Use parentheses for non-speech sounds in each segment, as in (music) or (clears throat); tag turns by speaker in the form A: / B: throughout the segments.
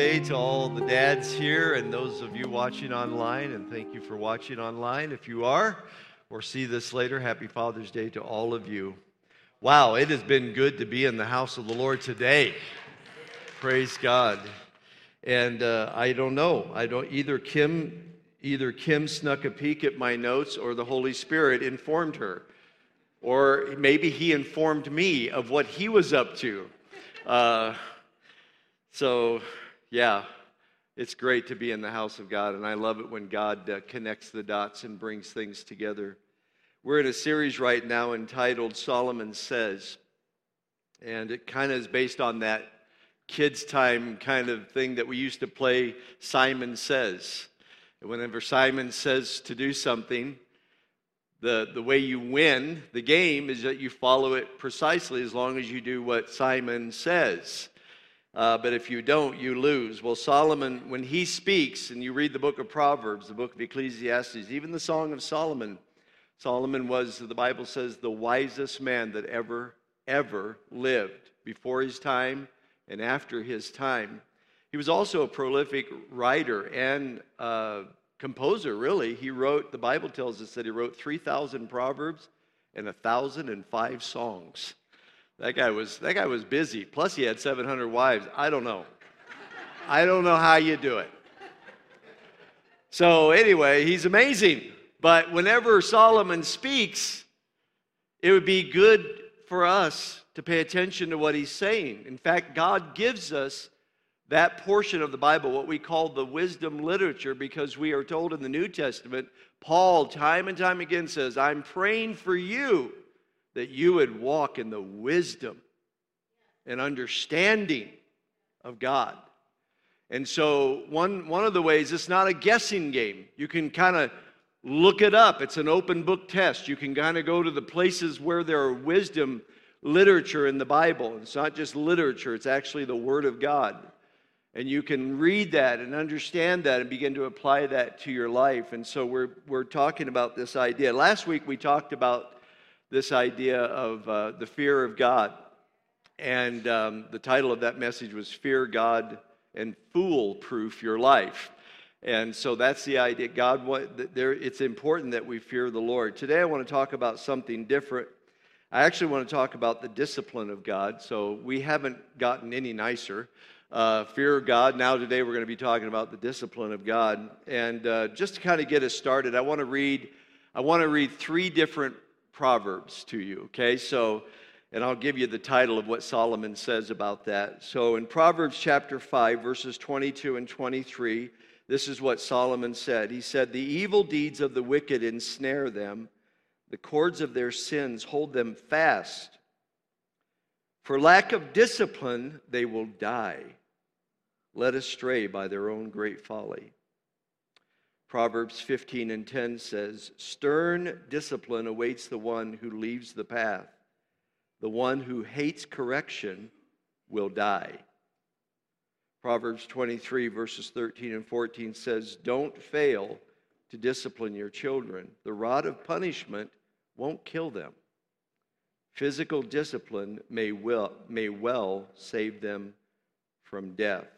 A: Day to all the dads here and those of you watching online. And thank you for watching online. If you are or see this later, happy Father's Day to all of you. Wow, it has been good to be in the house of the Lord today. Praise God. And uh, I don't know. I don't either Kim either Kim snuck a peek at my notes or the Holy Spirit informed her. Or maybe he informed me of what he was up to. Uh, so, yeah, it's great to be in the house of God, and I love it when God uh, connects the dots and brings things together. We're in a series right now entitled Solomon Says, and it kind of is based on that kids' time kind of thing that we used to play Simon Says. And whenever Simon says to do something, the, the way you win the game is that you follow it precisely as long as you do what Simon says. Uh, but if you don't, you lose. Well, Solomon, when he speaks, and you read the book of Proverbs, the book of Ecclesiastes, even the Song of Solomon, Solomon was, the Bible says, the wisest man that ever, ever lived before his time and after his time. He was also a prolific writer and uh, composer, really. He wrote, the Bible tells us that he wrote 3,000 Proverbs and 1,005 songs. That guy was that guy was busy. Plus he had 700 wives. I don't know. I don't know how you do it. So anyway, he's amazing. But whenever Solomon speaks, it would be good for us to pay attention to what he's saying. In fact, God gives us that portion of the Bible, what we call the wisdom literature, because we are told in the New Testament, Paul time and time again says, I'm praying for you that you would walk in the wisdom and understanding of God. And so, one, one of the ways, it's not a guessing game. You can kind of look it up. It's an open book test. You can kind of go to the places where there are wisdom literature in the Bible. It's not just literature, it's actually the Word of God. And you can read that and understand that and begin to apply that to your life. And so we're, we're talking about this idea. Last week we talked about this idea of uh, the fear of God. And um, the title of that message was Fear God and Fool Proof Your Life. And so that's the idea. God, what, there, it's important that we fear the Lord. Today I want to talk about something different. I actually want to talk about the discipline of God. So we haven't gotten any nicer. Uh, fear of God. Now, today we're going to be talking about the discipline of God. And uh, just to kind of get us started, I want to read. I want to read three different Proverbs to you, okay? So, and I'll give you the title of what Solomon says about that. So, in Proverbs chapter 5, verses 22 and 23, this is what Solomon said. He said, The evil deeds of the wicked ensnare them, the cords of their sins hold them fast. For lack of discipline, they will die, led astray by their own great folly. Proverbs 15 and 10 says, Stern discipline awaits the one who leaves the path. The one who hates correction will die. Proverbs 23, verses 13 and 14 says, Don't fail to discipline your children. The rod of punishment won't kill them. Physical discipline may well, may well save them from death.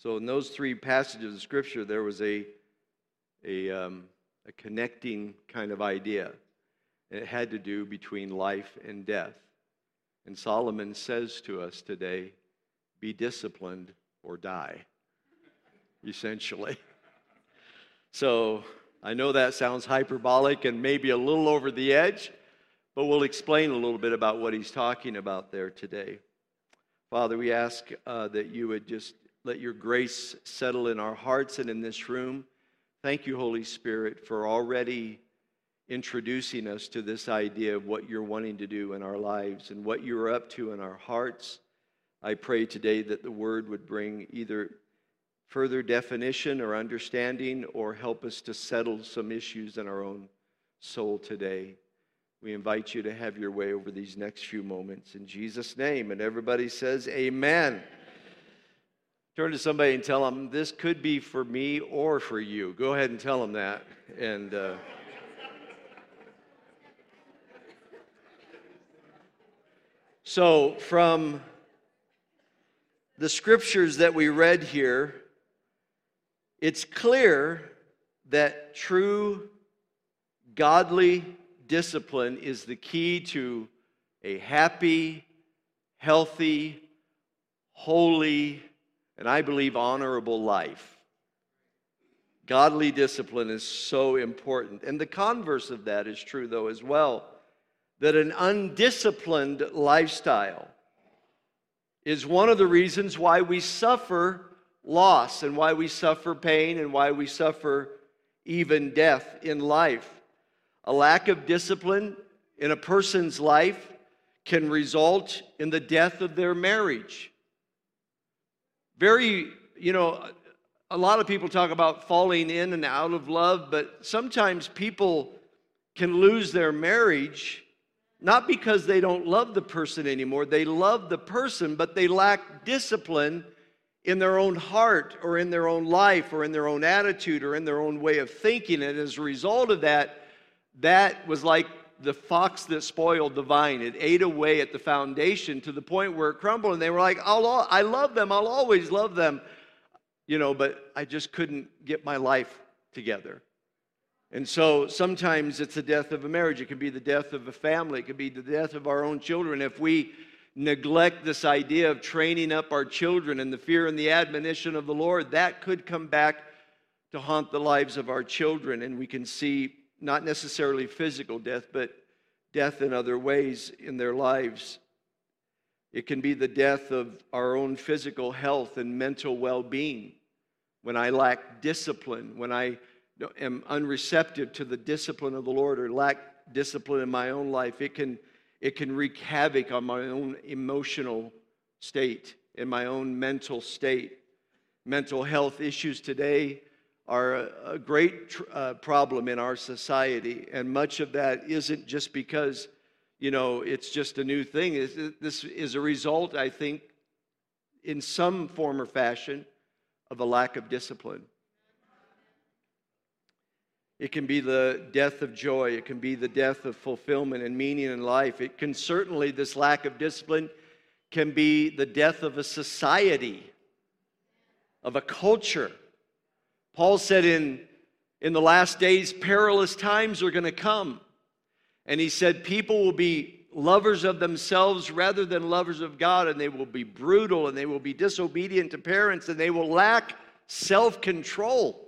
A: So, in those three passages of Scripture, there was a, a, um, a connecting kind of idea. And it had to do between life and death. And Solomon says to us today be disciplined or die, essentially. So, I know that sounds hyperbolic and maybe a little over the edge, but we'll explain a little bit about what he's talking about there today. Father, we ask uh, that you would just let your grace settle in our hearts and in this room. Thank you, Holy Spirit, for already introducing us to this idea of what you're wanting to do in our lives and what you're up to in our hearts. I pray today that the word would bring either further definition or understanding or help us to settle some issues in our own soul today. We invite you to have your way over these next few moments. In Jesus' name. And everybody says, Amen. Turn to somebody and tell them, this could be for me or for you. Go ahead and tell them that. And. Uh, so, from the scriptures that we read here, it's clear that true godly discipline is the key to a happy, healthy, holy, and I believe honorable life. Godly discipline is so important. And the converse of that is true, though, as well that an undisciplined lifestyle is one of the reasons why we suffer loss and why we suffer pain and why we suffer even death in life. A lack of discipline in a person's life can result in the death of their marriage. Very, you know, a lot of people talk about falling in and out of love, but sometimes people can lose their marriage not because they don't love the person anymore. They love the person, but they lack discipline in their own heart or in their own life or in their own attitude or in their own way of thinking. And as a result of that, that was like the fox that spoiled the vine. It ate away at the foundation to the point where it crumbled. And they were like, I'll, I love them. I'll always love them you know, but I just couldn't get my life together. And so sometimes it's the death of a marriage. It could be the death of a family. It could be the death of our own children. If we neglect this idea of training up our children in the fear and the admonition of the Lord, that could come back to haunt the lives of our children. And we can see not necessarily physical death, but death in other ways in their lives. It can be the death of our own physical health and mental well being when I lack discipline, when I am unreceptive to the discipline of the Lord or lack discipline in my own life, it can, it can wreak havoc on my own emotional state, in my own mental state. Mental health issues today are a, great tr- uh, problem in our society, and much of that isn't just because, you know, it's just a new thing. This is a result, I think, in some form or fashion of a lack of discipline. It can be the death of joy. It can be the death of fulfillment and meaning in life. It can certainly, this lack of discipline can be the death of a society, of a culture. Paul said in, in the last days, perilous times are going to come. And he said, people will be lovers of themselves rather than lovers of God, and they will be brutal and they will be disobedient to parents and they will lack self control.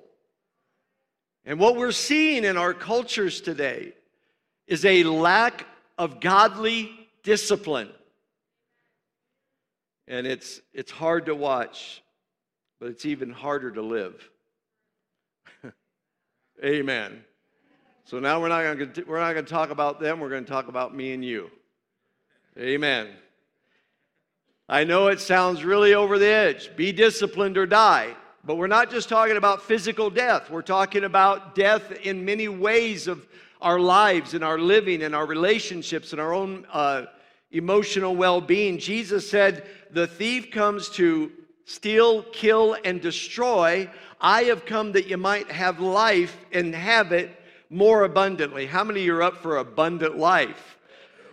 A: And what we're seeing in our cultures today is a lack of godly discipline. And it's, it's hard to watch, but it's even harder to live. Amen. So now we're not going to we're not going to talk about them. We're going to talk about me and you. Amen. I know it sounds really over the edge. Be disciplined or die. But we're not just talking about physical death. We're talking about death in many ways of our lives and our living and our relationships and our own uh, emotional well being. Jesus said, The thief comes to steal, kill, and destroy. I have come that you might have life and have it more abundantly. How many are up for abundant life?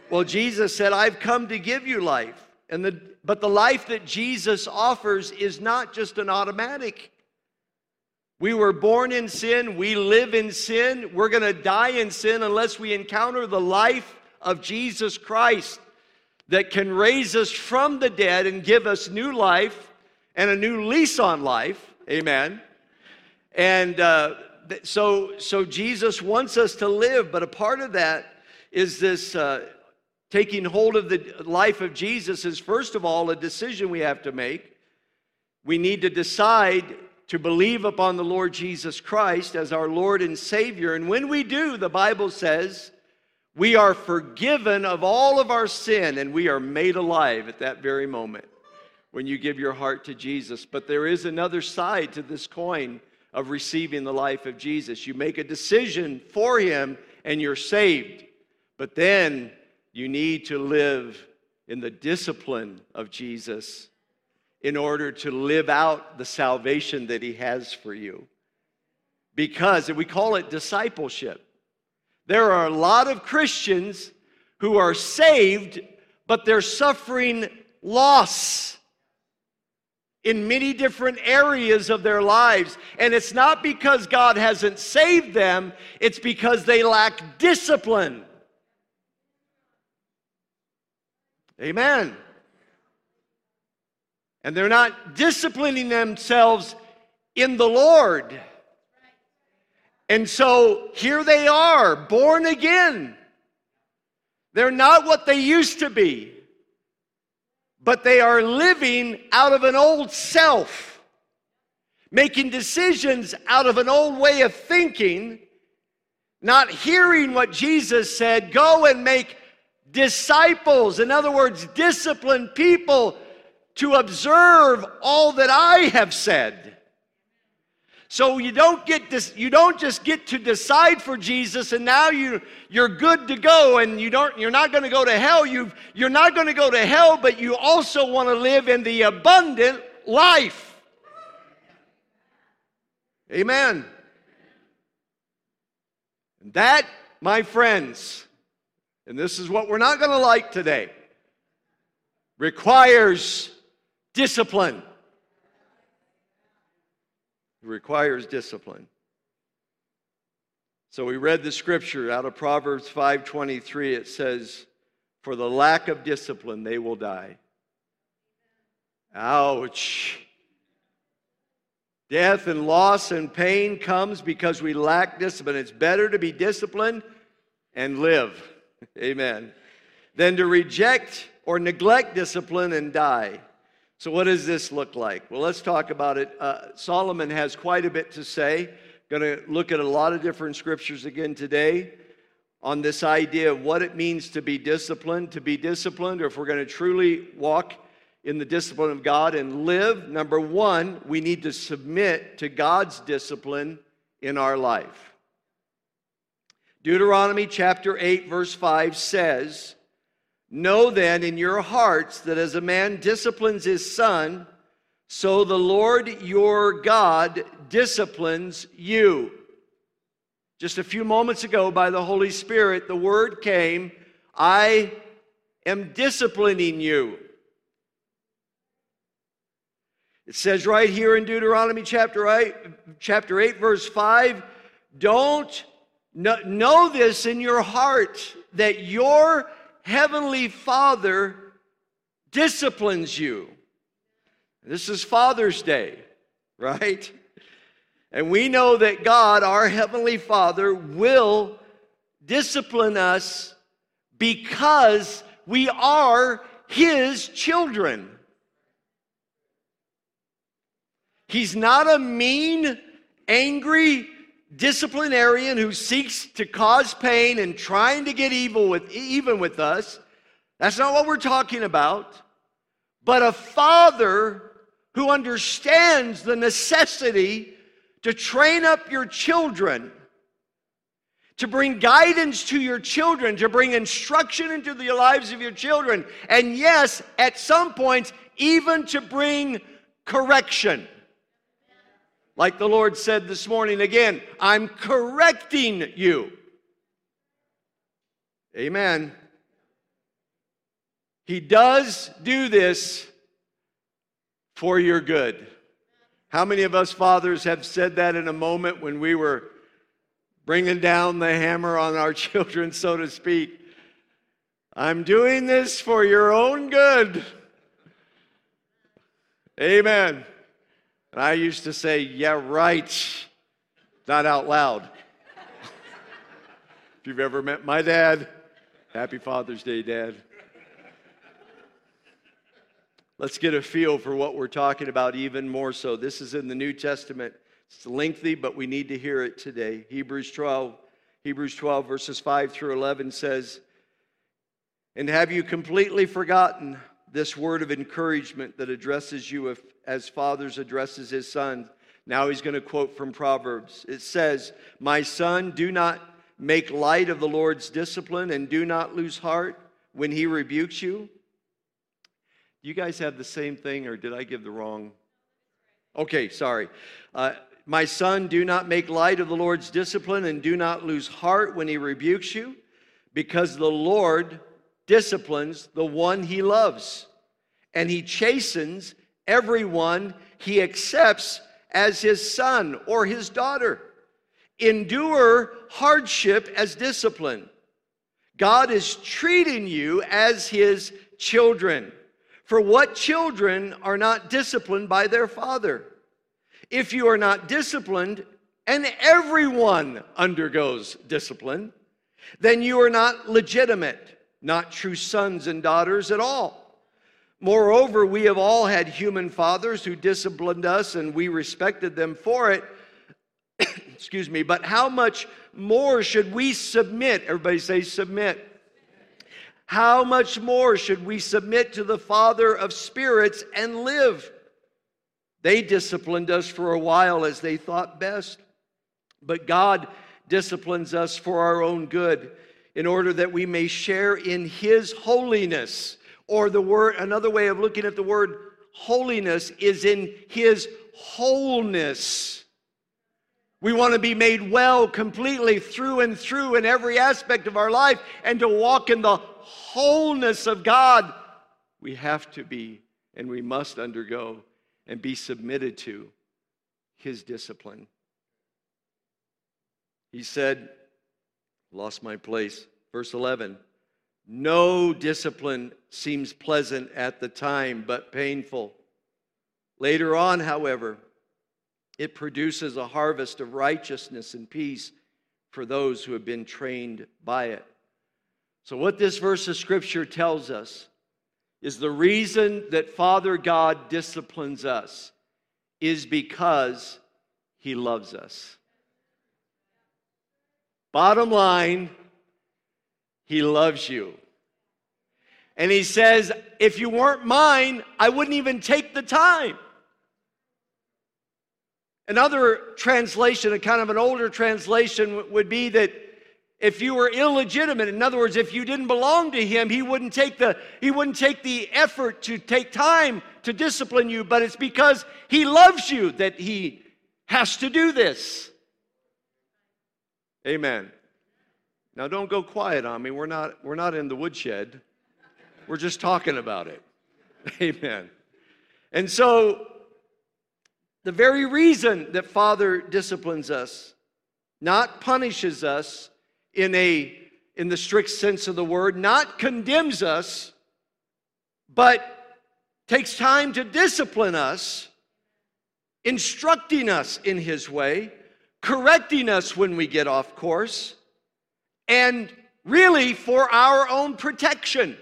A: Well, Jesus said, I've come to give you life. And the, but the life that Jesus offers is not just an automatic. We were born in sin, we live in sin, we're going to die in sin unless we encounter the life of Jesus Christ that can raise us from the dead and give us new life and a new lease on life. Amen. And uh, so, so Jesus wants us to live, but a part of that is this uh, taking hold of the life of Jesus is, first of all, a decision we have to make. We need to decide to believe upon the Lord Jesus Christ as our Lord and Savior. And when we do, the Bible says, we are forgiven of all of our sin and we are made alive at that very moment when you give your heart to Jesus. But there is another side to this coin of receiving the life of Jesus. You make a decision for Him and you're saved. But then you need to live in the discipline of Jesus in order to live out the salvation that He has for you. Because, we call it discipleship. There are a lot of Christians who are saved, but they're suffering loss. In many different areas of their lives. And it's not because God hasn't saved them, it's because they lack discipline. Amen. And they're not disciplining themselves in the Lord. And so here they are, born again. They're not what they used to be, but they are living out of an old self, making decisions out of an old way of thinking, not hearing what Jesus said go and make disciples. In other words, discipline people to observe all that I have said. So you don't get this, you don't just get to decide for Jesus and now you you're good to go and you don't you're not going to go to hell. You you're not going to go to hell, but you also want to live in the abundant life. Amen. And that, my friends, and this is what we're not going to like today, requires discipline. Requires discipline. So we read the scripture out of Proverbs 5:23 it says for the lack of discipline they will die. Ouch. Death and loss and pain comes because we lack discipline. It's better to be disciplined and live. (laughs) Amen. Than to reject or neglect discipline and die. So, what does this look like? Well, let's talk about it. Uh, Solomon has quite a bit to say. Going to look at a lot of different scriptures again today on this idea of what it means to be disciplined, to be disciplined, or if we're going to truly walk in the discipline of God and live. Number one, we need to submit to God's discipline in our life. Deuteronomy chapter 8, verse 5 says, Know then in your hearts that as a man disciplines his son, so the Lord your God disciplines you. Just a few moments ago, by the Holy Spirit, the word came I am disciplining you. It says right here in Deuteronomy chapter 8, chapter 8 verse 5, don't know this in your heart that your Heavenly Father disciplines you. This is Father's Day, right? And we know that God, our Heavenly Father, will discipline us because we are His children. He's not a mean, angry, disciplinarian who seeks to cause pain and trying to get evil with even with us. That's not what we're talking about. But a father who understands the necessity to train up your children, to bring guidance to your children, to bring instruction into the lives of your children, and yes, at some points, even to bring correction. Like the Lord said this morning again, I'm correcting you. Amen. He does do this for your good. How many of us fathers have said that in a moment when we were bringing down the hammer on our (laughs) children, so to speak? I'm doing this for your own good. Amen. And I used to say, Yeah, right, not out loud. if you've ever met my dad, happy Father's Day, Dad. Let's get a feel for what we're talking about even more so. This is in the New Testament. It's lengthy, but we need to hear it today. Hebrews 12, Hebrews 12, verses 5 through 11 says, And have you completely forgotten this word of encouragement that addresses you as fathers addresses his son. Now he's going to quote from Proverbs. It says, My son, do not make light of the Lord's discipline and do not lose heart when he rebukes you. You guys have the same thing, or did I give the wrong? Okay, sorry. Uh, my son, do not make light of the Lord's discipline and do not lose heart when he rebukes you, because the Lord disciplines the one he loves, and he chastens everyone he accepts as his son or his daughter. Endure hardship as discipline. God is treating you as his children. For what children are not disciplined by their father? If you are not disciplined, and everyone undergoes discipline, then you are not legitimate, not true sons and daughters at all. Moreover, we have all had human fathers who disciplined us and we respected them for it. (coughs) Excuse me, but how much more should we submit? Everybody say, submit. How much more should we submit to the Father of spirits and live? They disciplined us for a while as they thought best, but God disciplines us for our own good in order that we may share in His holiness. Or the word, another way of looking at the word holiness is in His wholeness. We want to be made well completely through and through in every aspect of our life and to walk in the wholeness of God. We have to be and we must undergo and be submitted to His discipline. He said, Lost my place. Verse 11 No discipline seems pleasant at the time, but painful. Later on, however, it produces a harvest of righteousness and peace for those who have been trained by it. So, what this verse of scripture tells us is the reason that Father God disciplines us is because he loves us. Bottom line, he loves you. And he says, if you weren't mine, I wouldn't even take the time. Another translation, a kind of an older translation, would be that if you were illegitimate, in other words, if you didn't belong to him, he wouldn't take the he wouldn't take the effort to take time to discipline you, but it's because he loves you that he has to do this. Amen. Now don't go quiet on me. We're not we're not in the woodshed. We're just talking about it. (laughs) Amen. And so the very reason that Father disciplines us, not punishes us in a in the strict sense of the word, not condemns us, but takes time to discipline us, instructing us in his way, correcting us when we get off course, and really for our own protection.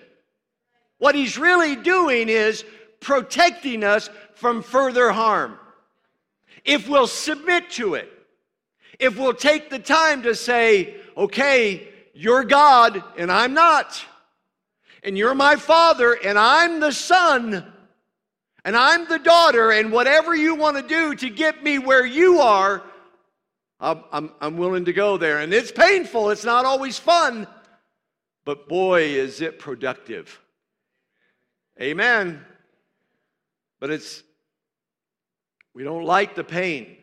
A: What he's really doing is protecting us from further harm if we'll submit to it, if we'll take the time to say, okay, you're God and I'm not, and you're my father and I'm the son, and I'm the daughter, and whatever you want to do to get me where you are, I'm, I'm, willing to go there. And it's painful, it's not always fun, but boy, is it productive. Amen. But it's we don't like the pain.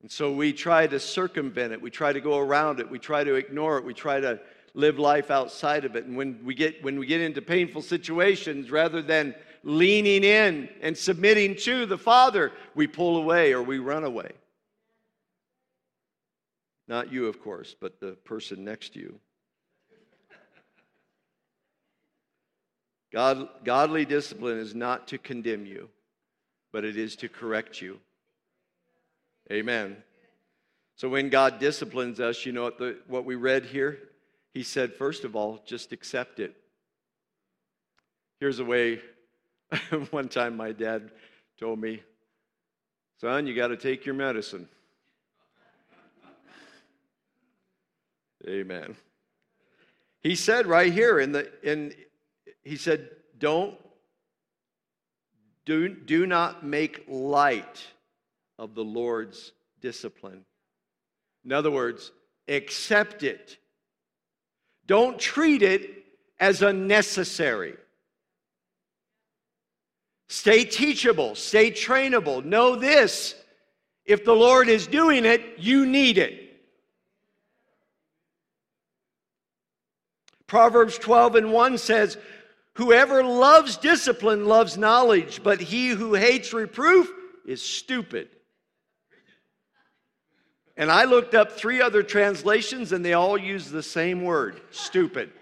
A: And so we try to circumvent it. We try to go around it. We try to ignore it. We try to live life outside of it. And when we get, when we get into painful situations, rather than leaning in and submitting to the Father, we pull away or we run away. Not you, of course, but the person next to you. God, godly discipline is not to condemn you but it is to correct you. Amen. So when God disciplines us, you know what, the, what we read here? He said, first of all, just accept it. Here's a way, (laughs) one time my dad told me, son, you got to take your medicine. Amen. He said right here in the in he said, don't do, do not make light of the Lord's discipline. In other words, accept it. Don't treat it as unnecessary. Stay teachable, stay trainable. Know this if the Lord is doing it, you need it. Proverbs 12 and 1 says, Whoever loves discipline loves knowledge, but he who hates reproof is stupid. And I looked up three other translations, and they all use the same word stupid.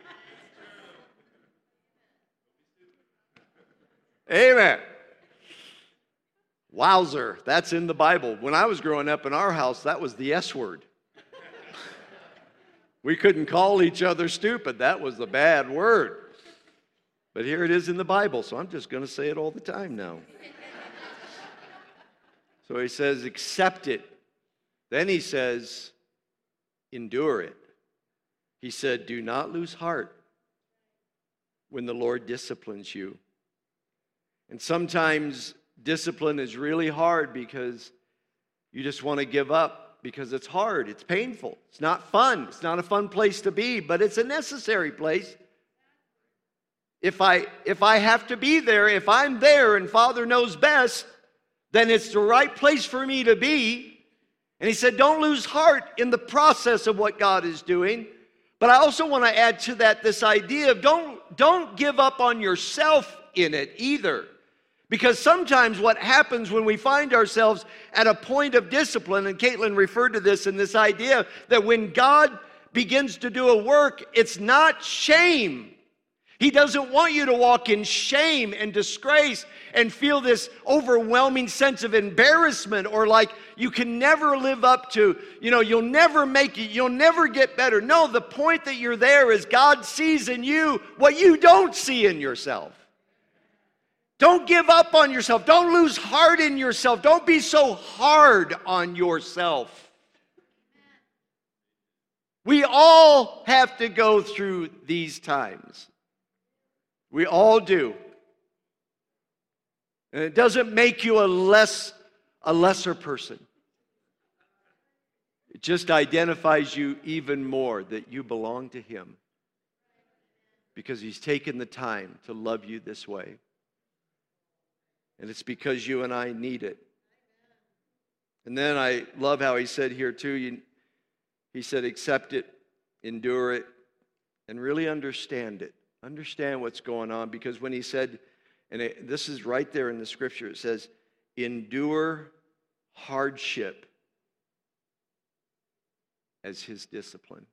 A: Amen. Wowzer, that's in the Bible. When I was growing up in our house, that was the S word. We couldn't call each other stupid, that was the bad word. But here it is in the Bible, so I'm just going to say it all the time now. (laughs) so he says, accept it. Then he says, endure it. He said, do not lose heart when the Lord disciplines you. And sometimes discipline is really hard because you just want to give up because it's hard, it's painful, it's not fun, it's not a fun place to be, but it's a necessary place if I if I have to be there, if I'm there and Father knows best, then it's the right place for me to be. And he said, don't lose heart in the process of what God is doing. But I also want to add to that this idea of don't don't give up on yourself in it either. Because sometimes what happens when we find ourselves at a point of discipline, and Caitlin referred to this in this idea that when God begins to do a work, it's not shame he doesn't want you to walk in shame and disgrace and feel this overwhelming sense of embarrassment or like you can never live up to, you know, you'll never make it, you'll never get better. No, the point that you're there is God sees in you what you don't see in yourself. Don't give up on yourself. Don't lose heart in yourself. Don't be so hard on yourself. We all have to go through these times. We all do. And it doesn't make you a less a lesser person. It just identifies you even more that you belong to him because he's taken the time to love you this way. And it's because you and I need it. And then I love how he said here too, he said, accept it, endure it, and really understand it. Understand what's going on because when he said, and it, this is right there in the scripture, it says, endure hardship as his discipline.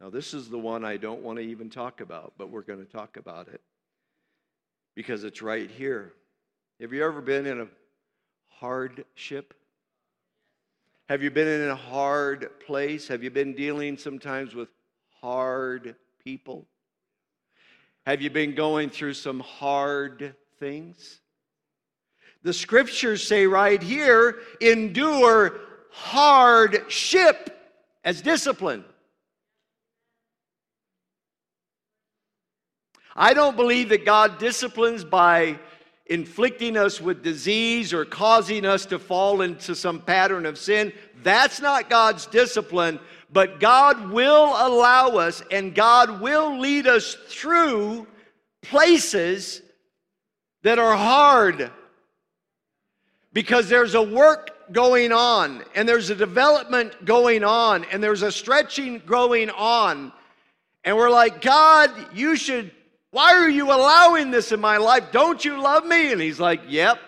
A: Now, this is the one I don't want to even talk about, but we're going to talk about it because it's right here. Have you ever been in a hardship? Have you been in a hard place? Have you been dealing sometimes with hard people? Have you been going through some hard things? The scriptures say right here endure hardship as discipline. I don't believe that God disciplines by inflicting us with disease or causing us to fall into some pattern of sin. That's not God's discipline. But God will allow us and God will lead us through places that are hard because there's a work going on and there's a development going on and there's a stretching going on. And we're like, God, you should, why are you allowing this in my life? Don't you love me? And he's like, Yep,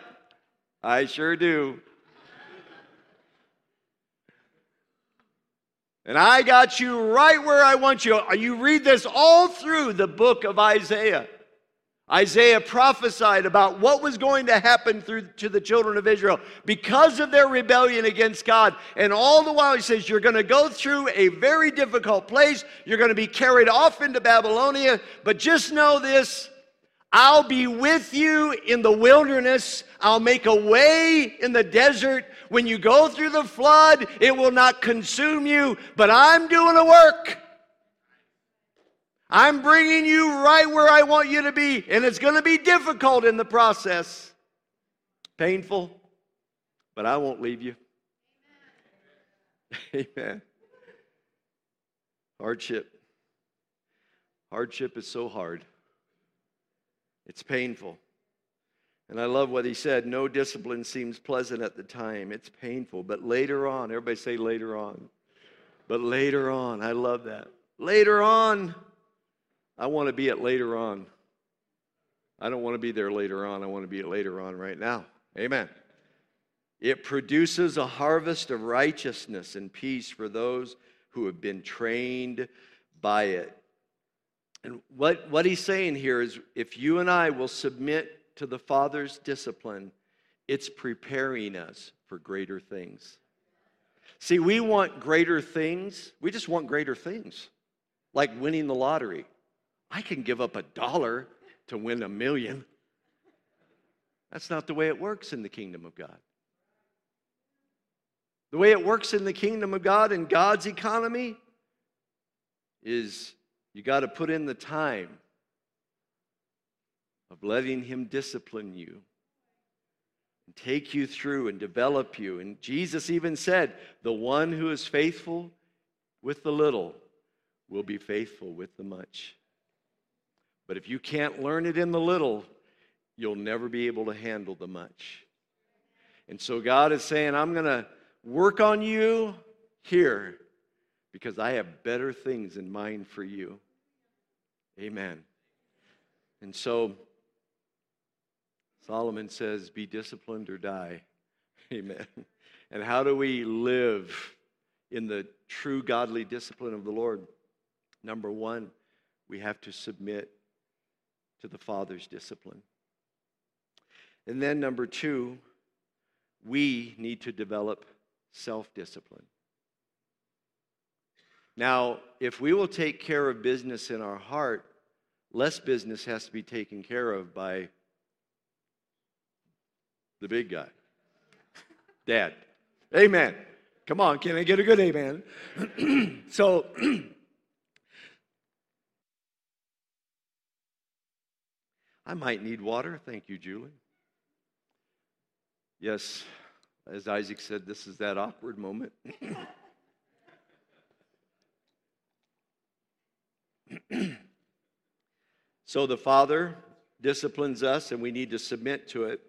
A: I sure do. And I got you right where I want you. You read this all through the book of Isaiah. Isaiah prophesied about what was going to happen through to the children of Israel because of their rebellion against God. And all the while he says, You're going to go through a very difficult place. You're going to be carried off into Babylonia. But just know this I'll be with you in the wilderness. I'll make a way in the desert. When you go through the flood, it will not consume you, but I'm doing a work. I'm bringing you right where I want you to be, and it's going to be difficult in the process. Painful, but I won't leave you. (laughs) Amen. Hardship. Hardship is so hard. It's painful. And I love what he said no discipline seems pleasant at the time, it's painful. But later on, everybody say later on. But later on, I love that. Later on, I want to be it later on. I don't want to be there later on. I want to be it later on right now. Amen. It produces a harvest of righteousness and peace for those who have been trained by it. And what, what he's saying here is if you and I will submit to the Father's discipline, it's preparing us for greater things. See, we want greater things. We just want greater things, like winning the lottery. I can give up a dollar to win a million. That's not the way it works in the kingdom of God. The way it works in the kingdom of God and God's economy is you got to put in the time of letting Him discipline you and take you through and develop you. And Jesus even said, The one who is faithful with the little will be faithful with the much. But if you can't learn it in the little, you'll never be able to handle the much. And so God is saying, I'm going to work on you here because I have better things in mind for you. Amen. And so Solomon says, Be disciplined or die. (laughs) Amen. And how do we live in the true godly discipline of the Lord? Number one, we have to submit to the Father's discipline. And then, number two, we need to develop self discipline. Now, if we will take care of business in our heart, less business has to be taken care of by the big guy, Dad. Amen. Come on, can I get a good amen? (clears throat) so, (clears throat) I might need water. Thank you, Julie. Yes, as Isaac said, this is that awkward moment. (clears throat) so the Father disciplines us, and we need to submit to it.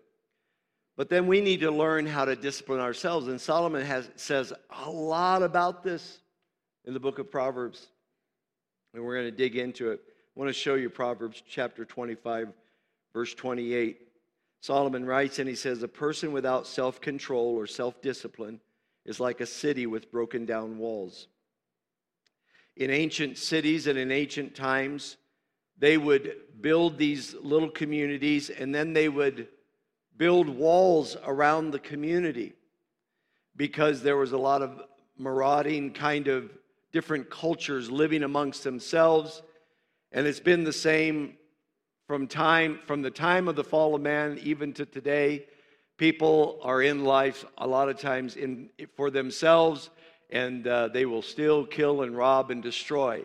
A: But then we need to learn how to discipline ourselves. And Solomon has, says a lot about this in the book of Proverbs. And we're going to dig into it. I want to show you Proverbs chapter 25, verse 28. Solomon writes and he says, A person without self control or self discipline is like a city with broken down walls. In ancient cities and in ancient times, they would build these little communities and then they would build walls around the community because there was a lot of marauding kind of different cultures living amongst themselves. And it's been the same from time from the time of the fall of man even to today people are in life a lot of times in for themselves and uh, they will still kill and rob and destroy.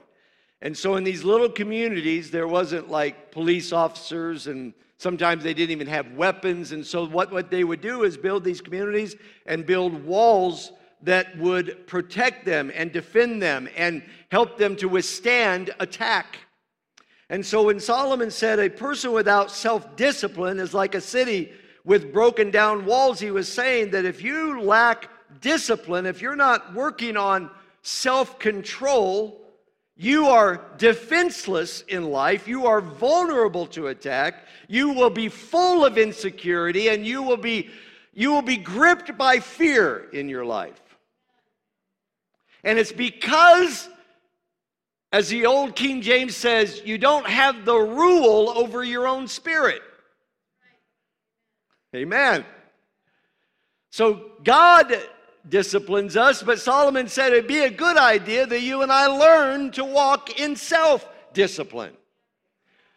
A: And so in these little communities there wasn't like police officers and sometimes they didn't even have weapons. And so what, what they would do is build these communities and build walls that would protect them and defend them and help them to withstand attack and so when Solomon said a person without self discipline is like a city with broken down walls, he was saying that if you lack discipline, if you're not working on self control, you are defenseless in life. You are vulnerable to attack. You will be full of insecurity and you will be, you will be gripped by fear in your life. And it's because as the old King James says, you don't have the rule over your own spirit. Amen. So God disciplines us, but Solomon said it'd be a good idea that you and I learn to walk in self discipline,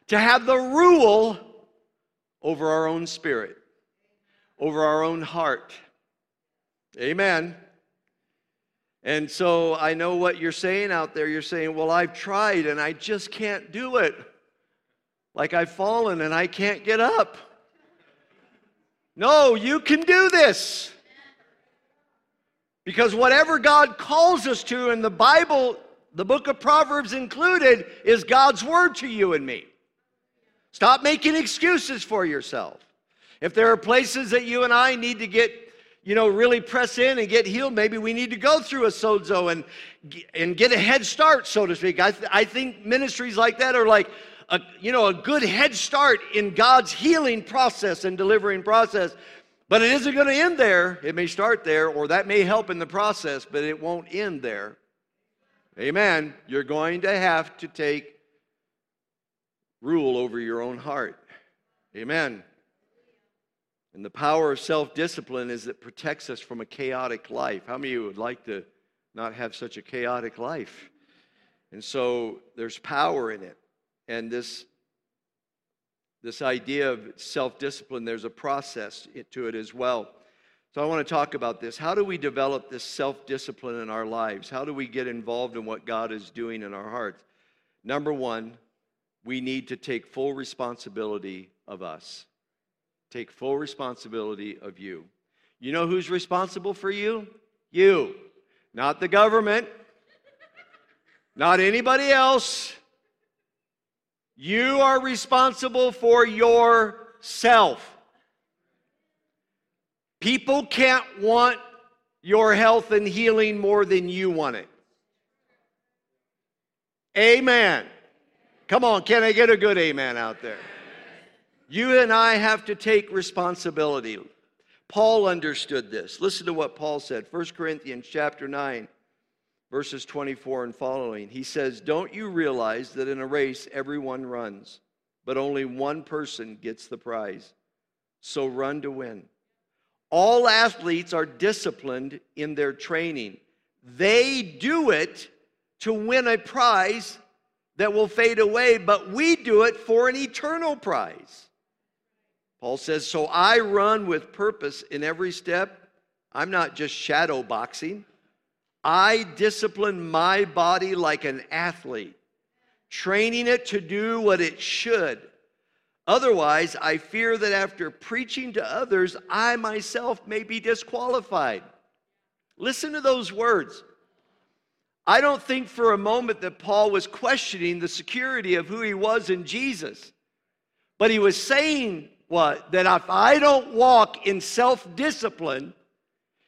A: to have the rule over our own spirit, over our own heart. Amen. And so I know what you're saying out there. You're saying, well, I've tried and I just can't do it. Like I've fallen and I can't get up. No, you can do this. Because whatever God calls us to, and the Bible, the book of Proverbs included, is God's word to you and me. Stop making excuses for yourself. If there are places that you and I need to get you know, really press in and get healed, maybe we need to go through a sozo and, and get a head start, so to speak. I, th- I think ministries like that are like, a, you know, a good head start in God's healing process and delivering process. But it isn't going to end there. It may start there, or that may help in the process, but it won't end there. Amen. You're going to have to take rule over your own heart. Amen. And the power of self discipline is that protects us from a chaotic life. How many of you would like to not have such a chaotic life? And so there's power in it. And this, this idea of self discipline, there's a process to it as well. So I want to talk about this. How do we develop this self discipline in our lives? How do we get involved in what God is doing in our hearts? Number one, we need to take full responsibility of us. Take full responsibility of you. You know who's responsible for you? You. Not the government, not anybody else. You are responsible for yourself. People can't want your health and healing more than you want it. Amen. Come on, can I get a good amen out there? You and I have to take responsibility. Paul understood this. Listen to what Paul said. 1 Corinthians chapter 9, verses 24 and following. He says, Don't you realize that in a race everyone runs, but only one person gets the prize? So run to win. All athletes are disciplined in their training. They do it to win a prize that will fade away, but we do it for an eternal prize. Paul says, So I run with purpose in every step. I'm not just shadow boxing. I discipline my body like an athlete, training it to do what it should. Otherwise, I fear that after preaching to others, I myself may be disqualified. Listen to those words. I don't think for a moment that Paul was questioning the security of who he was in Jesus. But he was saying what? That if I don't walk in self discipline,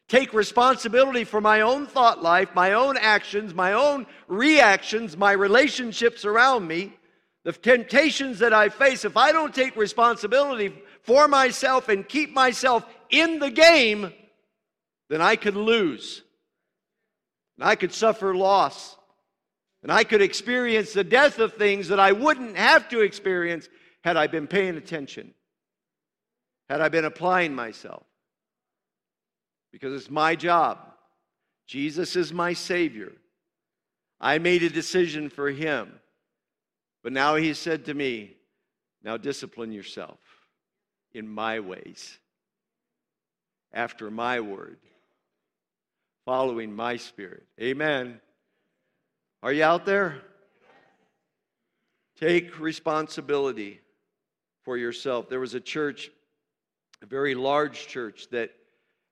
A: take responsibility for my own thought life, my own actions, my own reactions, my relationships around me, the temptations that I face, if I don't take responsibility for myself and keep myself in the game, then I could lose. And I could suffer loss. And I could experience the death of things that I wouldn't have to experience had I been paying attention, had I been applying myself. Because it's my job. Jesus is my Savior. I made a decision for Him. But now he said to me, Now discipline yourself in my ways, after my word, following my spirit. Amen. Are you out there? Take responsibility for yourself. There was a church, a very large church, that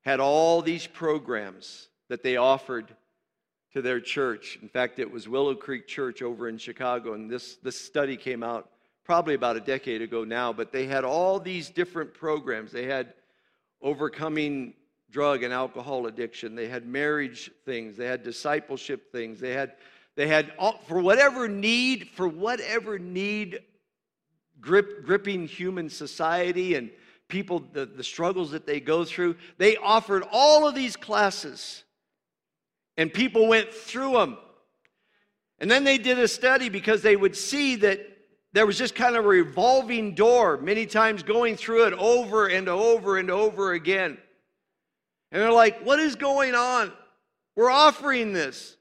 A: had all these programs that they offered to their church. In fact, it was Willow Creek Church over in Chicago, and this, this study came out probably about a decade ago now, but they had all these different programs. They had overcoming drug and alcohol addiction, they had marriage things, they had discipleship things, they had they had all, for whatever need, for whatever need grip, gripping human society and people, the, the struggles that they go through, they offered all of these classes and people went through them. And then they did a study because they would see that there was just kind of a revolving door, many times going through it over and over and over again. And they're like, what is going on? We're offering this.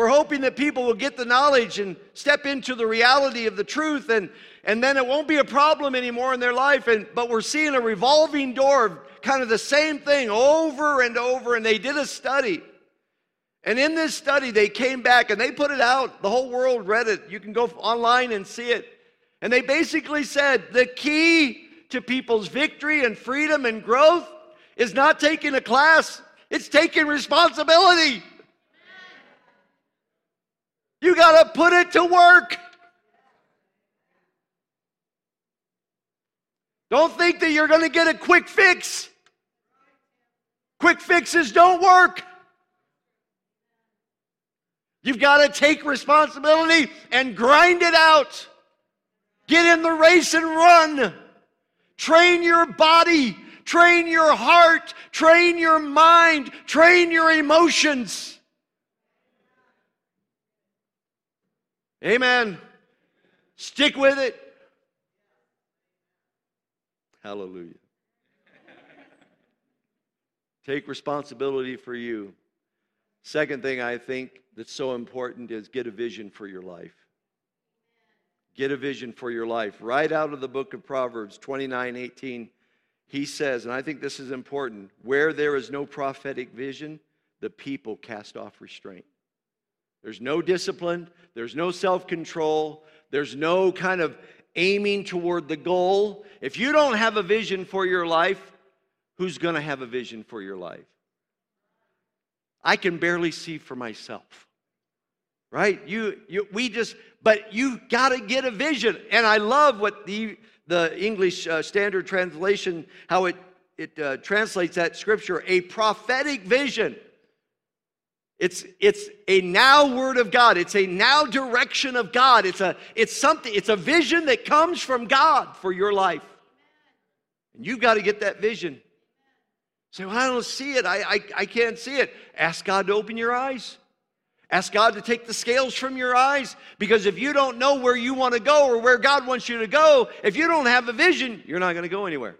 A: We're hoping that people will get the knowledge and step into the reality of the truth, and, and then it won't be a problem anymore in their life. And, but we're seeing a revolving door, of kind of the same thing over and over. And they did a study. And in this study, they came back and they put it out. The whole world read it. You can go online and see it. And they basically said the key to people's victory and freedom and growth is not taking a class, it's taking responsibility. You got to put it to work. Don't think that you're going to get a quick fix. Quick fixes don't work. You've got to take responsibility and grind it out. Get in the race and run. Train your body, train your heart, train your mind, train your emotions. Amen. Stick with it. Hallelujah. Take responsibility for you. Second thing I think that's so important is get a vision for your life. Get a vision for your life. Right out of the book of Proverbs 29 18, he says, and I think this is important where there is no prophetic vision, the people cast off restraint. There's no discipline, there's no self control, there's no kind of aiming toward the goal. If you don't have a vision for your life, who's going to have a vision for your life? I can barely see for myself. Right? You, you we just but you got to get a vision. And I love what the the English uh, Standard Translation how it it uh, translates that scripture a prophetic vision. It's, it's a now word of God. It's a now direction of God. It's a, it's something, it's a vision that comes from God for your life. And you've got to get that vision. Say, well, I don't see it. I, I, I can't see it. Ask God to open your eyes. Ask God to take the scales from your eyes. Because if you don't know where you want to go or where God wants you to go, if you don't have a vision, you're not going to go anywhere.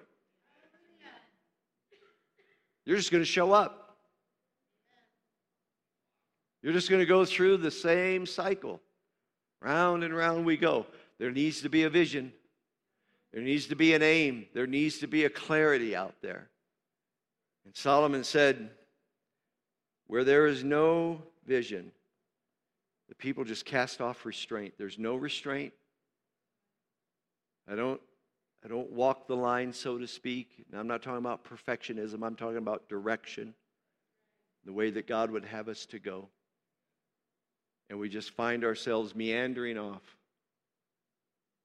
A: You're just going to show up. You're just going to go through the same cycle. Round and round we go. There needs to be a vision. There needs to be an aim. There needs to be a clarity out there. And Solomon said, Where there is no vision, the people just cast off restraint. There's no restraint. I don't, I don't walk the line, so to speak. Now, I'm not talking about perfectionism, I'm talking about direction, the way that God would have us to go and we just find ourselves meandering off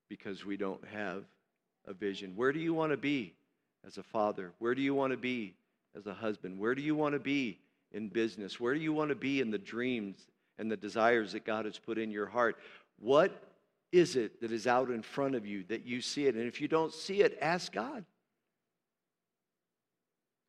A: because we don't have a vision. Where do you want to be as a father? Where do you want to be as a husband? Where do you want to be in business? Where do you want to be in the dreams and the desires that God has put in your heart? What is it that is out in front of you that you see it? And if you don't see it, ask God.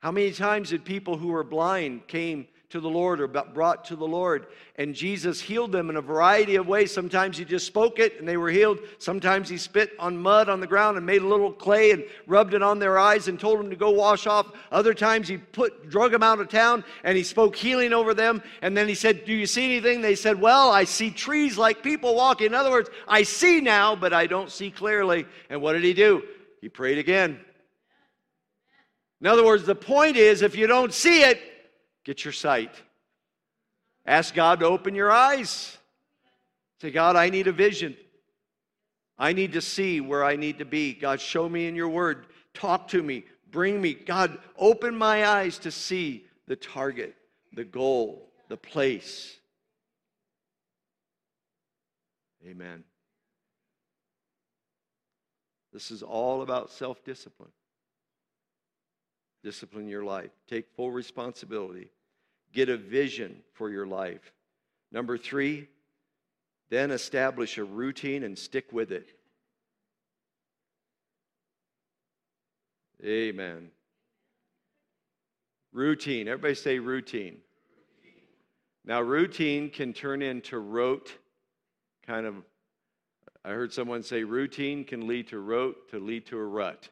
A: How many times did people who were blind came to the Lord or brought to the Lord. And Jesus healed them in a variety of ways. Sometimes he just spoke it and they were healed. Sometimes he spit on mud on the ground and made a little clay and rubbed it on their eyes and told them to go wash off. Other times he put drug them out of town and he spoke healing over them. And then he said, Do you see anything? They said, Well, I see trees like people walking. In other words, I see now, but I don't see clearly. And what did he do? He prayed again. In other words, the point is if you don't see it, Get your sight. Ask God to open your eyes. Say, God, I need a vision. I need to see where I need to be. God, show me in your word. Talk to me. Bring me. God, open my eyes to see the target, the goal, the place. Amen. This is all about self discipline. Discipline your life. Take full responsibility. Get a vision for your life. Number three, then establish a routine and stick with it. Amen. Routine. Everybody say routine. Now, routine can turn into rote, kind of. I heard someone say routine can lead to rote, to lead to a rut.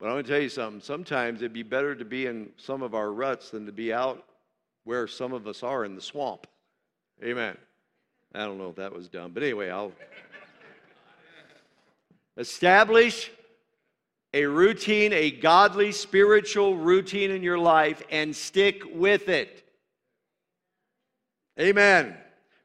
A: But I'm going to tell you something. Sometimes it'd be better to be in some of our ruts than to be out where some of us are in the swamp. Amen. I don't know if that was dumb, but anyway, I'll establish a routine, a godly spiritual routine in your life, and stick with it. Amen.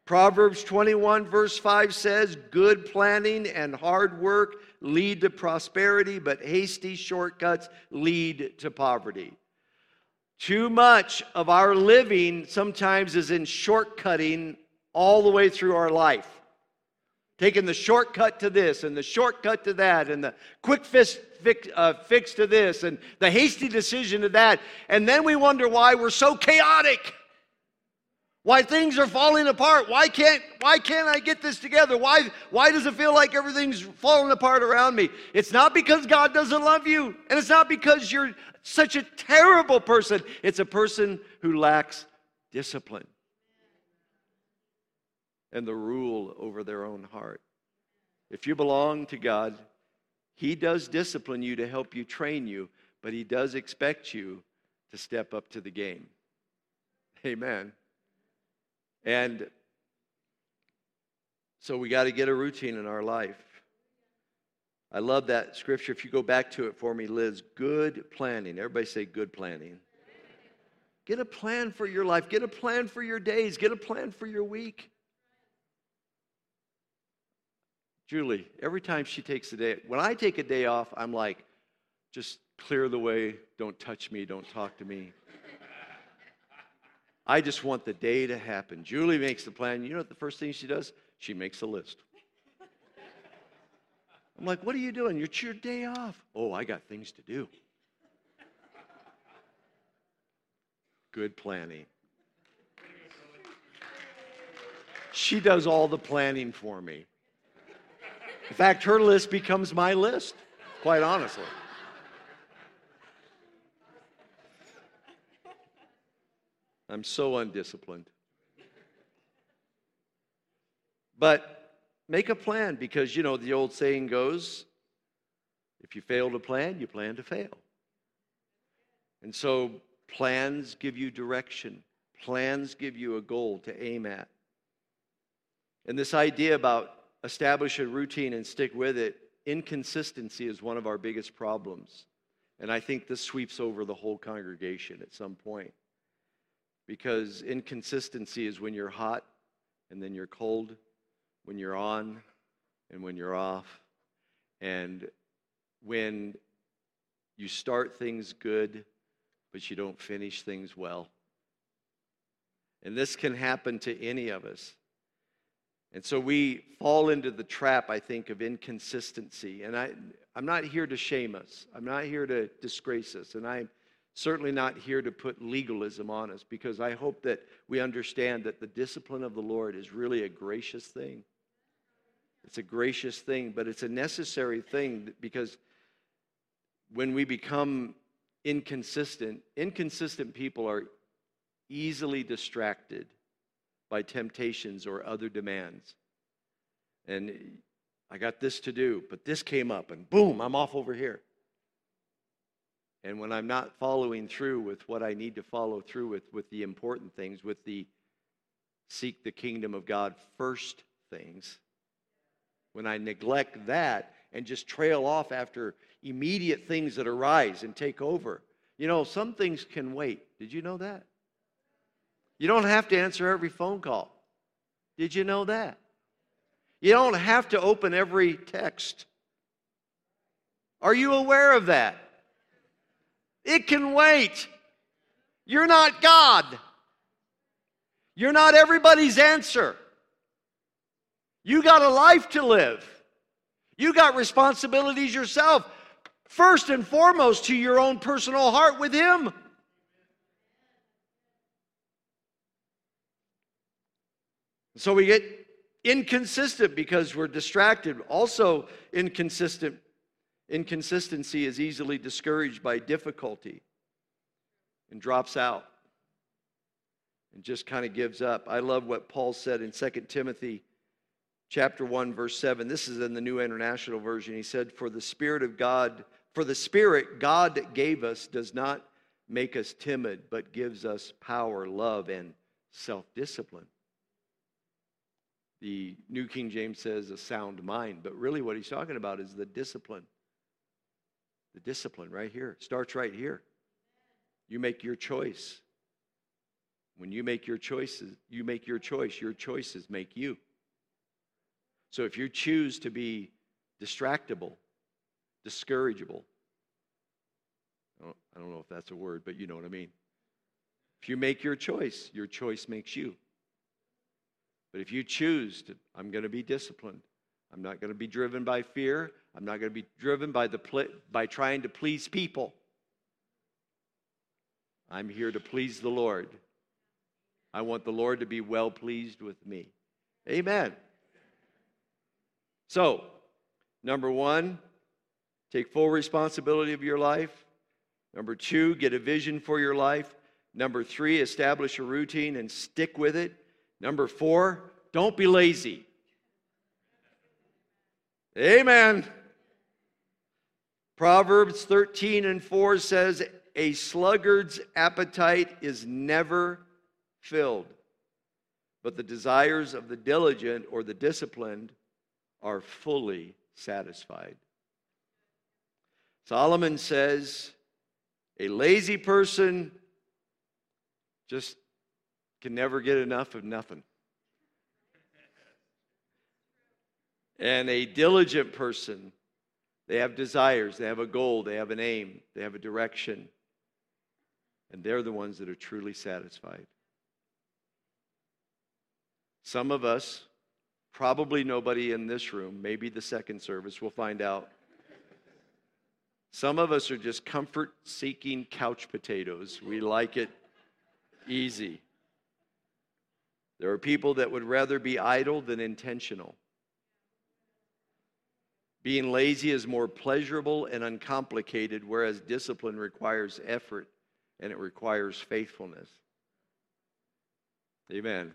A: Proverbs 21, verse 5 says, Good planning and hard work lead to prosperity, but hasty shortcuts lead to poverty. Too much of our living sometimes is in shortcutting all the way through our life. taking the shortcut to this and the shortcut to that and the quick fix, uh, fix to this and the hasty decision to that. And then we wonder why we're so chaotic. Why things are falling apart. Why can't, why can't I get this together? Why, why does it feel like everything's falling apart around me? It's not because God doesn't love you, and it's not because you're such a terrible person. It's a person who lacks discipline and the rule over their own heart. If you belong to God, He does discipline you to help you train you, but He does expect you to step up to the game. Amen. And so we got to get a routine in our life. I love that scripture. If you go back to it for me, Liz, good planning. Everybody say good planning. Get a plan for your life. Get a plan for your days. Get a plan for your week. Julie, every time she takes a day, when I take a day off, I'm like, just clear the way, don't touch me, don't talk to me. I just want the day to happen. Julie makes the plan. You know what the first thing she does? She makes a list. I'm like, what are you doing? It's your day off. Oh, I got things to do. Good planning. She does all the planning for me. In fact, her list becomes my list, quite honestly. I'm so undisciplined. But make a plan because, you know, the old saying goes if you fail to plan, you plan to fail. And so plans give you direction, plans give you a goal to aim at. And this idea about establish a routine and stick with it, inconsistency is one of our biggest problems. And I think this sweeps over the whole congregation at some point. Because inconsistency is when you're hot and then you're cold, when you're on and when you're off. And when you start things good, but you don't finish things well. And this can happen to any of us. And so we fall into the trap, I think, of inconsistency. And I, I'm not here to shame us, I'm not here to disgrace us, and I'm certainly not here to put legalism on us because I hope that we understand that the discipline of the Lord is really a gracious thing. It's a gracious thing, but it's a necessary thing because when we become inconsistent, inconsistent people are easily distracted by temptations or other demands. And I got this to do, but this came up, and boom, I'm off over here. And when I'm not following through with what I need to follow through with, with the important things, with the seek the kingdom of God first things, when I neglect that and just trail off after immediate things that arise and take over, you know, some things can wait. Did you know that? You don't have to answer every phone call. Did you know that? You don't have to open every text. Are you aware of that? It can wait. You're not God. You're not everybody's answer. You got a life to live. You got responsibilities yourself. First and foremost to your own personal heart with Him. So we get inconsistent because we're distracted. Also, inconsistent inconsistency is easily discouraged by difficulty and drops out and just kind of gives up. I love what Paul said in 2 Timothy chapter 1 verse 7. This is in the New International Version. He said, "For the spirit of God, for the spirit God gave us does not make us timid, but gives us power, love and self-discipline." The New King James says a sound mind, but really what he's talking about is the discipline. The discipline right here starts right here. You make your choice. When you make your choices, you make your choice. Your choices make you. So if you choose to be distractible, discourageable, I don't, I don't know if that's a word, but you know what I mean. If you make your choice, your choice makes you. But if you choose to, I'm going to be disciplined, I'm not going to be driven by fear. I'm not going to be driven by, the by trying to please people. I'm here to please the Lord. I want the Lord to be well pleased with me. Amen. So, number one, take full responsibility of your life. Number two, get a vision for your life. Number three, establish a routine and stick with it. Number four, don't be lazy. Amen. Proverbs 13 and 4 says, A sluggard's appetite is never filled, but the desires of the diligent or the disciplined are fully satisfied. Solomon says, A lazy person just can never get enough of nothing. And a diligent person, they have desires, they have a goal, they have an aim, they have a direction. And they're the ones that are truly satisfied. Some of us, probably nobody in this room, maybe the second service, we'll find out. Some of us are just comfort seeking couch potatoes. We like it easy. There are people that would rather be idle than intentional. Being lazy is more pleasurable and uncomplicated, whereas discipline requires effort and it requires faithfulness. Amen.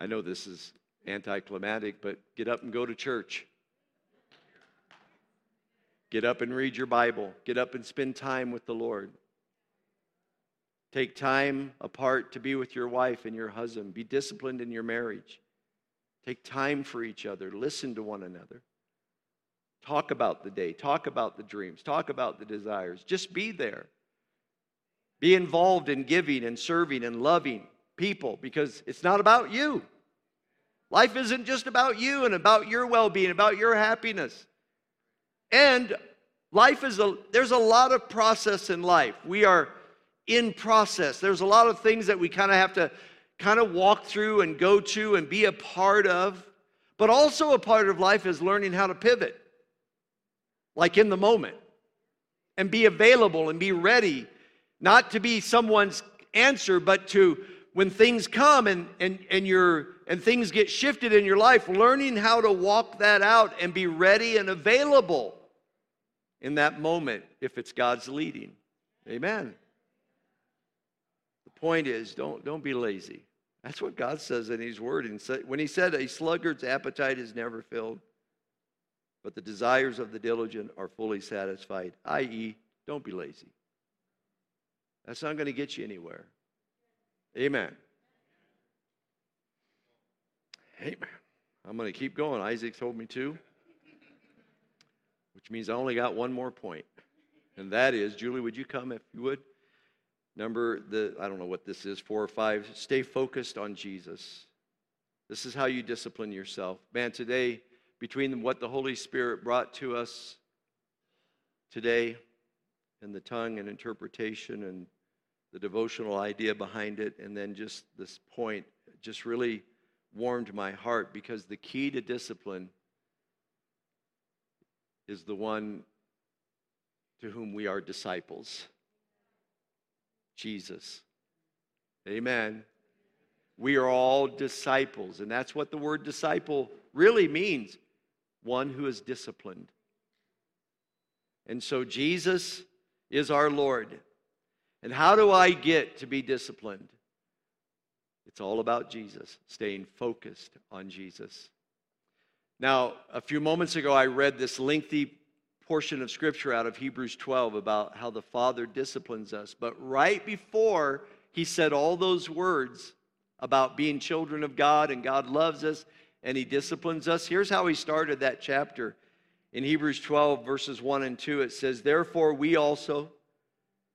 A: I know this is anticlimactic, but get up and go to church. Get up and read your Bible. Get up and spend time with the Lord. Take time apart to be with your wife and your husband. Be disciplined in your marriage. Take time for each other. Listen to one another. Talk about the day. Talk about the dreams. Talk about the desires. Just be there. Be involved in giving and serving and loving people because it's not about you. Life isn't just about you and about your well being, about your happiness. And life is a, there's a lot of process in life. We are in process. There's a lot of things that we kind of have to kind of walk through and go to and be a part of. But also, a part of life is learning how to pivot, like in the moment, and be available and be ready, not to be someone's answer, but to when things come and, and, and, you and things get shifted in your life, learning how to walk that out and be ready and available in that moment if it's God's leading. Amen. The point is, don't, don't be lazy. That's what God says in His Word. When He said, A sluggard's appetite is never filled, but the desires of the diligent are fully satisfied, i.e., don't be lazy. That's not going to get you anywhere. Amen. Amen. I'm going to keep going. Isaac told me to, which means I only got one more point. And that is, Julie, would you come if you would? Number the, I don't know what this is, four or five, stay focused on Jesus. This is how you discipline yourself. Man, today, between what the Holy Spirit brought to us today, and the tongue and interpretation and the devotional idea behind it, and then just this point just really warmed my heart because the key to discipline is the one to whom we are disciples Jesus. Amen. We are all disciples, and that's what the word disciple really means one who is disciplined. And so Jesus is our Lord. And how do I get to be disciplined? It's all about Jesus, staying focused on Jesus. Now, a few moments ago, I read this lengthy portion of scripture out of Hebrews 12 about how the Father disciplines us. But right before he said all those words about being children of God and God loves us and he disciplines us, here's how he started that chapter. In Hebrews 12, verses 1 and 2, it says, Therefore, we also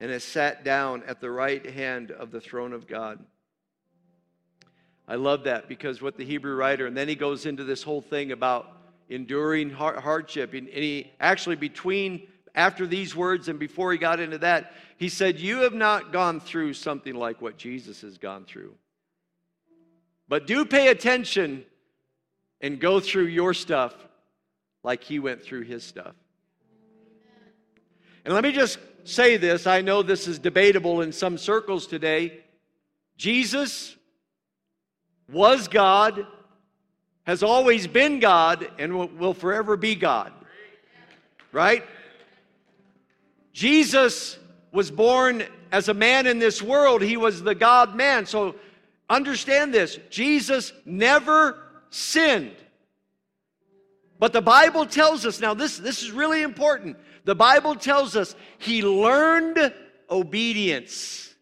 A: and has sat down at the right hand of the throne of God. I love that because what the Hebrew writer, and then he goes into this whole thing about enduring hardship. And he actually, between after these words and before he got into that, he said, You have not gone through something like what Jesus has gone through. But do pay attention and go through your stuff like he went through his stuff. And let me just say this I know this is debatable in some circles today. Jesus was God, has always been God, and will, forever be God. Right? Jesus was born as a man in this world, he was the God man. So understand this Jesus never sinned. But the Bible tells us now, this, this is really important. The Bible tells us he learned obedience,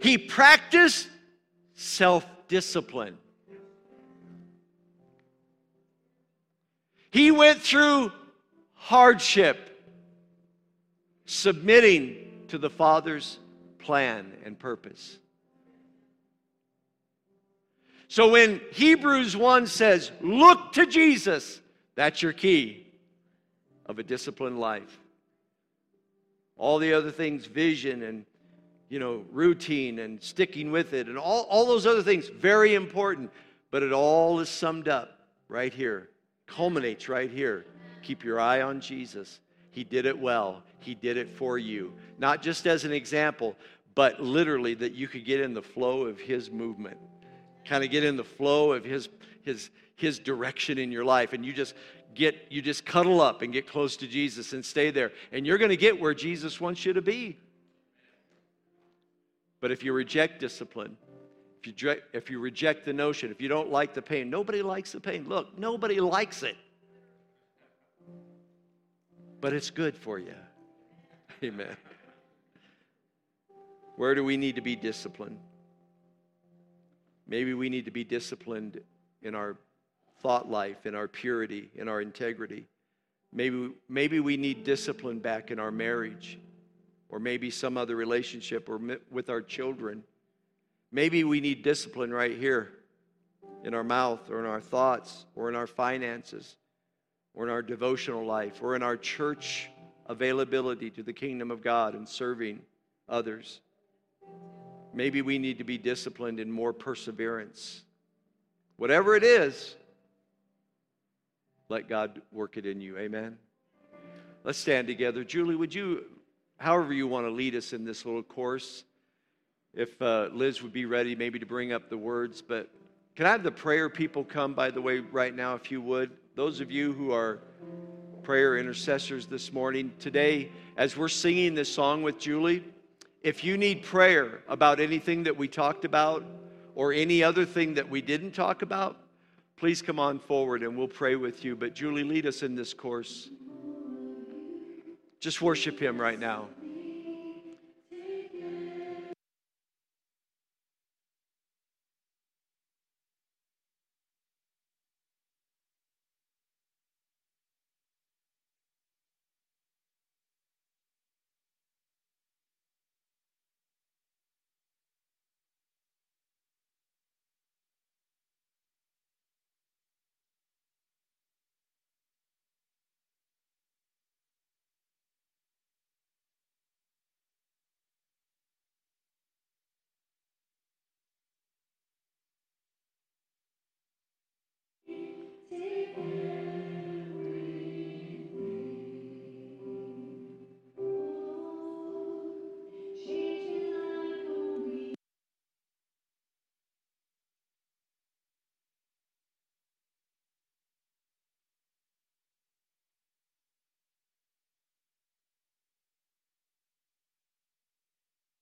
A: he practiced self discipline. He went through hardship, submitting to the Father's plan and purpose. So when Hebrews 1 says, look to Jesus, that's your key of a disciplined life. All the other things, vision and you know, routine and sticking with it and all, all those other things, very important. But it all is summed up right here, culminates right here. Keep your eye on Jesus. He did it well, He did it for you. Not just as an example, but literally that you could get in the flow of His movement kind of get in the flow of his his his direction in your life and you just get you just cuddle up and get close to Jesus and stay there and you're going to get where Jesus wants you to be. But if you reject discipline, if you, if you reject the notion, if you don't like the pain, nobody likes the pain. Look, nobody likes it. But it's good for you. (laughs) Amen. Where do we need to be disciplined? Maybe we need to be disciplined in our thought life, in our purity, in our integrity. Maybe, maybe we need discipline back in our marriage, or maybe some other relationship, or with our children. Maybe we need discipline right here in our mouth, or in our thoughts, or in our finances, or in our devotional life, or in our church availability to the kingdom of God and serving others. Maybe we need to be disciplined in more perseverance. Whatever it is, let God work it in you. Amen. Let's stand together. Julie, would you, however you want to lead us in this little course, if uh, Liz would be ready maybe to bring up the words, but can I have the prayer people come, by the way, right now, if you would? Those of you who are prayer intercessors this morning, today, as we're singing this song with Julie, if you need prayer about anything that we talked about or any other thing that we didn't talk about, please come on forward and we'll pray with you. But Julie, lead us in this course. Just worship Him right now.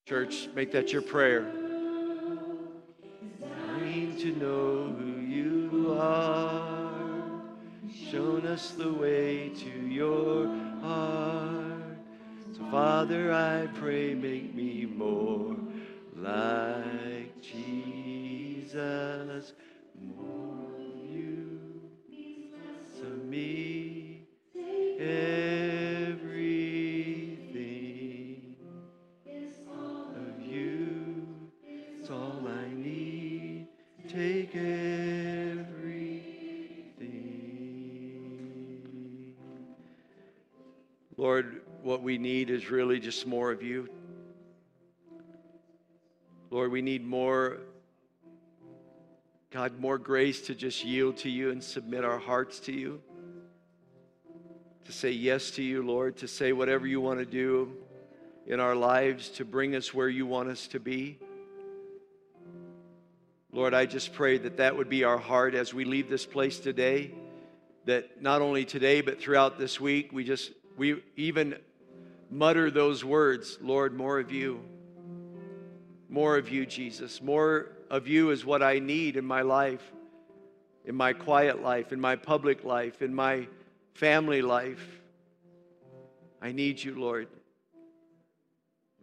A: Church, make that your prayer. Learning to know who you are, shown us the way to your heart. So, Father, I pray, make me more like Jesus, more we need is really just more of you. Lord, we need more, God, more grace to just yield to you and submit our hearts to you. To say yes to you, Lord, to say whatever you want to do in our lives to bring us where you want us to be. Lord, I just pray that that would be our heart as we leave this place today. That not only today, but throughout this week, we just, we even mutter those words Lord, more of you. More of you, Jesus. More of you is what I need in my life, in my quiet life, in my public life, in my family life. I need you, Lord.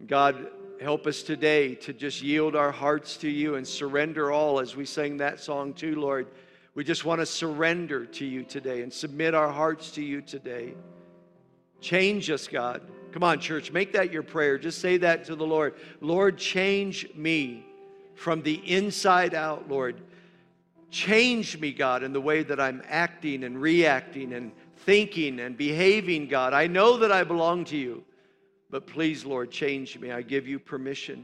A: God, help us today to just yield our hearts to you and surrender all as we sang that song too, Lord. We just want to surrender to you today and submit our hearts to you today. Change us, God. Come on, church, make that your prayer. Just say that to the Lord. Lord, change me from the inside out, Lord. Change me, God, in the way that I'm acting and reacting and thinking and behaving, God. I know that I belong to you, but please, Lord, change me. I give you permission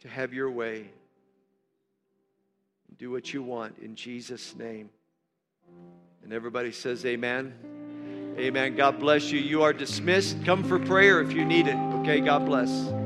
A: to have your way. Do what you want in Jesus' name. And everybody says, Amen. Amen. God bless you. You are dismissed. Come for prayer if you need it. Okay, God bless.